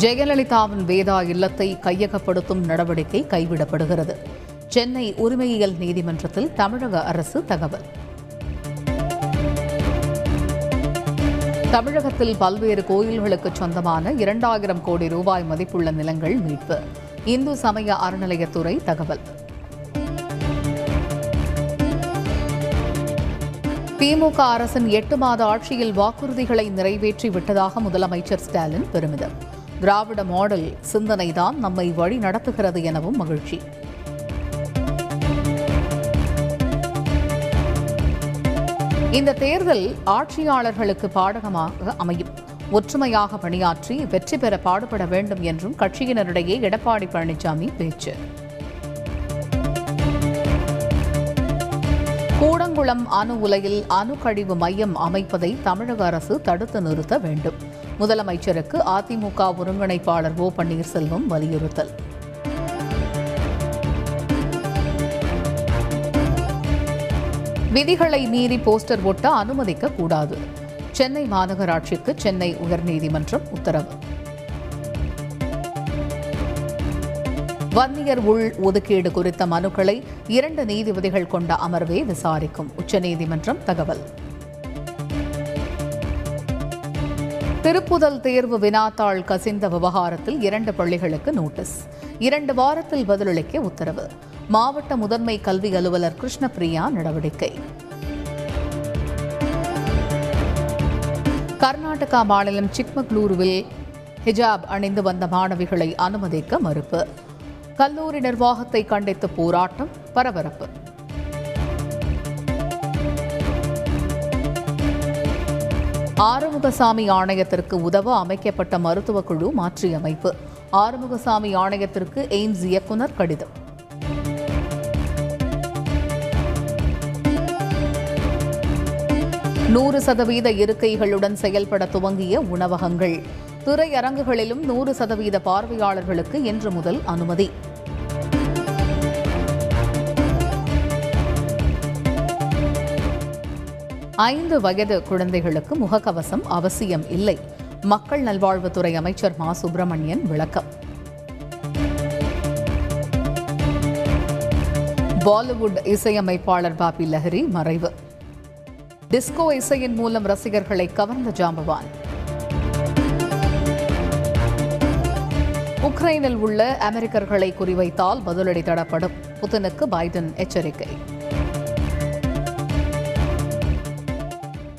ஜெயலலிதாவின் வேதா இல்லத்தை கையகப்படுத்தும் நடவடிக்கை கைவிடப்படுகிறது. சென்னை உரிமையியல் நீதிமன்றத்தில் தமிழக அரசு தகவல். தமிழகத்தில் பல்வேறு கோயில்களுக்கு சொந்தமான இரண்டாயிரம் கோடி ரூபாய் மதிப்புள்ள நிலங்கள் மீட்பு. இந்து சமய அறநிலையத்துறை தகவல். திமுக அரசின் எட்டு மாத ஆட்சியில் வாக்குறுதிகளை நிறைவேற்றி விட்டதாக முதலமைச்சர் ஸ்டாலின் பெருமிதம். திராவிட மாடல் சிந்தனைதான் நம்மை வழி நடத்துகிறது எனவும் மகிழ்ச்சி. இந்த தேர்தல் ஆட்சியாளர்களுக்கு பாடகமாக அமையும். ஒற்றுமையாக பணியாற்றி வெற்றி பெற பாடுபட வேண்டும் என்றும் கட்சியினரிடையே எடப்பாடி பழனிசாமி பேச்சு. கூடங்குளம் அணு உலையில் அணு கழிவு மையம் அமைப்பதை தமிழக அரசு தடுத்து நிறுத்த வேண்டும். முதலமைச்சருக்கு அதிமுக ஒருங்கிணைப்பாளர் ஓ பன்னீர்செல்வம் வலியுறுத்தல். விதிகளை மீறி போஸ்டர் ஒட்ட அனுமதிக்க கூடாது. சென்னை மாநகராட்சிக்கு சென்னை உயர்நீதிமன்றம் உத்தரவு. வன்னியர் உள் ஒதுக்கீடு குறித்த மனுக்களை இரண்டு நீதிபதிகள் கொண்ட அமர்வே விசாரிக்கும். உச்சநீதிமன்றம் தகவல். திருப்புதல் தேர்வு வினாத்தாள் கசிந்த விவகாரத்தில் இரண்டு பள்ளிகளுக்கு நோட்டீஸ். இரண்டு வாரத்தில் பதிலளிக்க உத்தரவு. மாவட்ட முதன்மை கல்வி அலுவலர் கிருஷ்ணபிரியா நடவடிக்கை. கர்நாடகா மாநிலம் சிக்மகளூருவில் ஹிஜாப் அணிந்து வந்த மாணவிகளை அனுமதிக்க மறுப்பு. கல்லூரி நிர்வாகத்தை கண்டித்து போராட்டம் பரபரப்பு. ஆறுமுகசாமி ஆணையத்திற்கு உதவ அமைக்கப்பட்ட மருத்துவக் குழு மாற்றியமைப்பு. ஆறுமுகசாமி ஆணையத்திற்கு எய்ம்ஸ் இயக்குனர் கடிதம். நூறு சதவீத இருக்கைகளுடன் செயல்பட துவங்கிய உணவகங்கள். திரையரங்குகளிலும் நூறு சதவீத பார்வையாளர்களுக்கு இன்று முதல் அனுமதி. ஐந்து வயது குழந்தைகளுக்கு முகக்கவசம் அவசியம் இல்லை. மக்கள் நல்வாழ்வுத்துறை அமைச்சர் மா. சுப்பிரமணியன் விளக்கம். பாலிவுட் இசையமைப்பாளர் பாபி லஹரி மறைவு. டிஸ்கோ இசையின் மூலம் ரசிகர்களை கவர்ந்த ஜாம்பவான். உக்ரைனில் உள்ள அமெரிக்கர்களை குறிவைத்தால் பதிலடி தடப்படும் புதினுக்கு பைடன் எச்சரிக்கை.